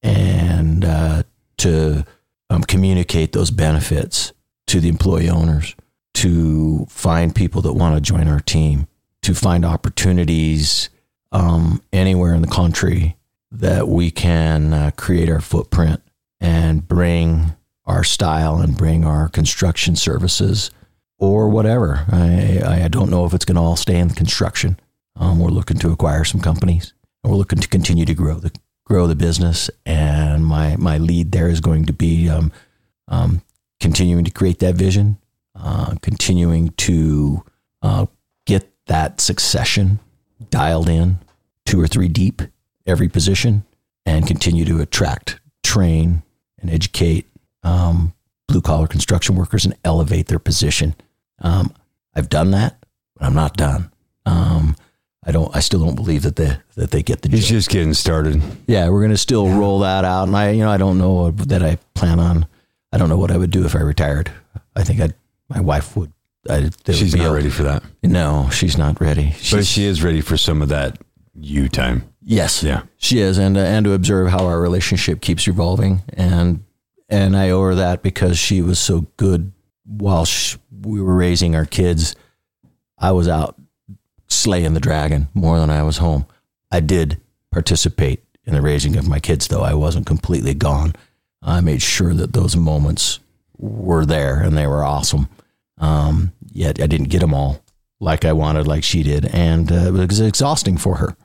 and uh, to um, communicate those benefits to the employee owners, to find people that want to join our team, to find opportunities um, anywhere in the country that we can uh, create our footprint and bring our style and bring our construction services or whatever. I, I don't know if it's going to all stay in construction. Um, we're looking to acquire some companies and we're looking to continue to grow the grow the business. And my my lead there is going to be um, um, continuing to create that vision, uh, continuing to uh, get that succession dialed in, two or three deep every position, and continue to attract, train, and educate um, blue collar construction workers and elevate their position. Um, I've done that, but I'm not done. Um, I don't. I still don't believe that they that they get the He's joke. just getting started. Yeah, we're gonna still roll that out, and I, you know, I don't know that I plan on. I don't know what I would do if I retired. I think I, my wife would. I, would She's be not a- ready for that. No, she's not ready. But she is ready for some of that you time. yes, Yeah. she is, and uh, and to observe how our relationship keeps evolving, and and I owe her that because she was so good while sh we were raising our kids. I was out slaying the dragon more than I was home. I did participate in the raising of my kids, though I wasn't completely gone. I made sure that those moments were there and they were awesome. Um, yet I didn't get them all like I wanted, like she did, and uh, it was exhausting for her.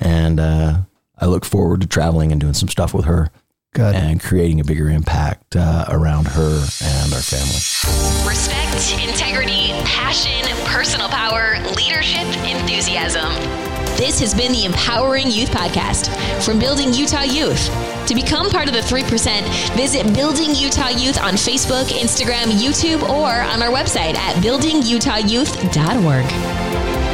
And uh, I look forward to traveling and doing some stuff with her Good. and creating a bigger impact uh, around her and our family. Respect, integrity, passion, personal power, leadership, enthusiasm. This has been the Empowering Youth Podcast from Building Utah Youth. To become part of the 3%, visit Building Utah Youth on Facebook, Instagram, YouTube, or on our website at buildingutahyouth.org.